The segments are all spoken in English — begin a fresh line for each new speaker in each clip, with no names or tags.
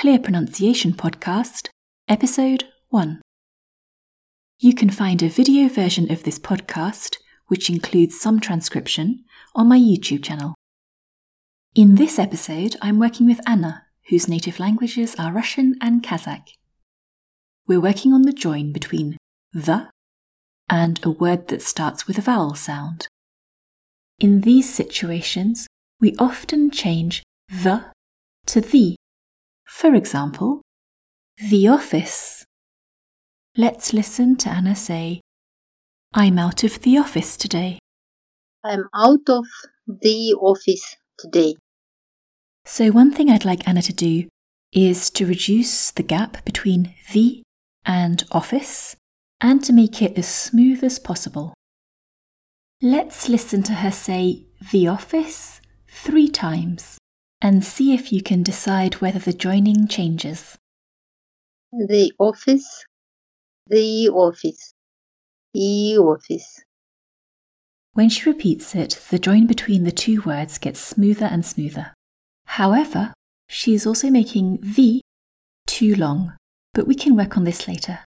Clear Pronunciation Podcast, Episode 1. You can find a video version of this podcast, which includes some transcription, on my YouTube channel. In this episode, I'm working with Anna, whose native languages are Russian and Kazakh. We're working on the join between the and a word that starts with a vowel sound. In these situations, we often change the to the. For example, the office. Let's listen to Anna say, I'm out of the office today.
I'm out of the office today.
So, one thing I'd like Anna to do is to reduce the gap between the and office and to make it as smooth as possible. Let's listen to her say the office three times and see if you can decide whether the joining changes.
The office, the office, the office.
When she repeats it, the join between the two words gets smoother and smoother. However, she is also making the too long, but we can work on this later.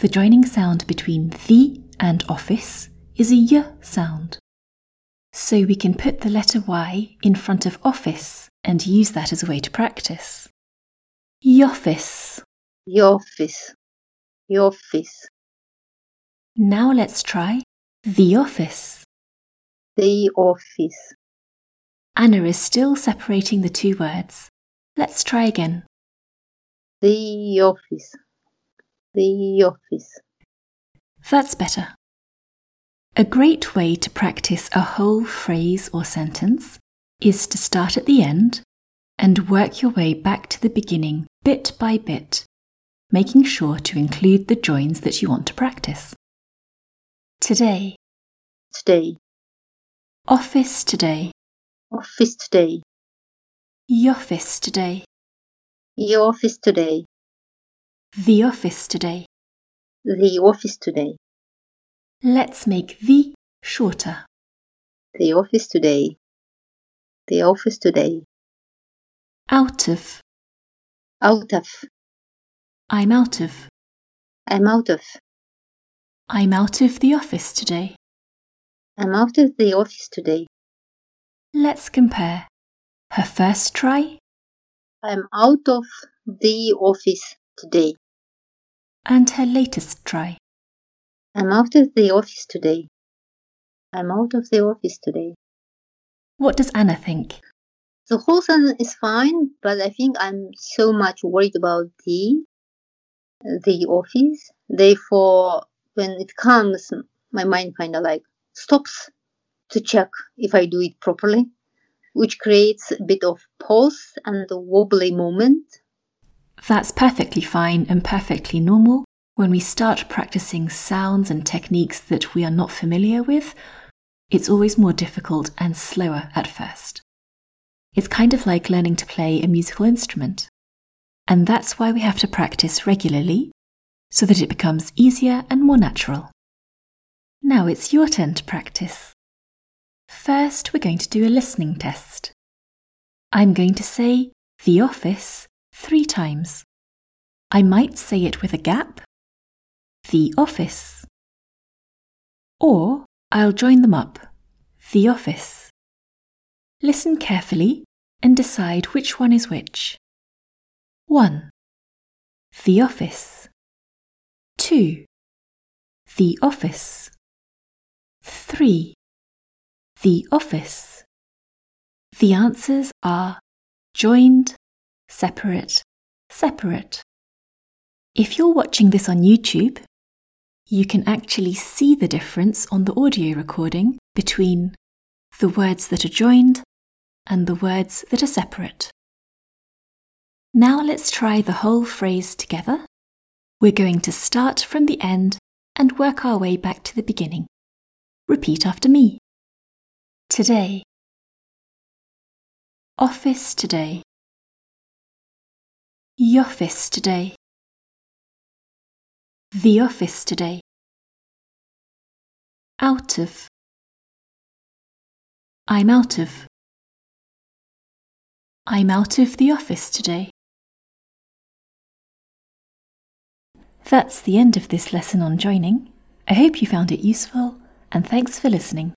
The joining sound between the and office is a y sound. So we can put the letter Y in front of office and use that as a way to practice. Yoffice.
Yoffice. Yoffice.
Now let's try the office.
The office.
Anna is still separating the two words. Let's try again.
The office. The office.
That's better. A great way to practice a whole phrase or sentence is to start at the end and work your way back to the beginning bit by bit, making sure to include the joins that you want to practice. Today.
Today.
Office today.
Office today.
your Office today.
The office today.
The office today.
The office today.
Let's make the shorter.
The office today. The office today.
Out of.
Out of.
I'm out of.
I'm out of.
I'm out of the office today.
I'm out of the office today.
Let's compare. Her first try.
I'm out of the office today.
And her latest try.
I'm out of the office today. I'm out of the office today.
What does Anna think?
The whole sentence is fine, but I think I'm so much worried about the the office. Therefore, when it comes, my mind kind of like stops to check if I do it properly, which creates a bit of pause and a wobbly moment.
That's perfectly fine and perfectly normal when we start practicing sounds and techniques that we are not familiar with, it's always more difficult and slower at first. It's kind of like learning to play a musical instrument. And that's why we have to practice regularly, so that it becomes easier and more natural. Now it's your turn to practice. First, we're going to do a listening test. I'm going to say the office three times. I might say it with a gap, the office. Or I'll join them up, the office. Listen carefully and decide which one is which. 1. The office. 2. The office. 3. The office. The answers are joined, separate, separate. If you're watching this on YouTube, you can actually see the difference on the audio recording between the words that are joined and the words that are separate. Now let's try the whole phrase together. We're going to start from the end and work our way back to the beginning. Repeat after me. Today. Office today. Office today. The office today. Out of. I'm out of. I'm out of the office today. That's the end of this lesson on joining. I hope you found it useful, and thanks for listening.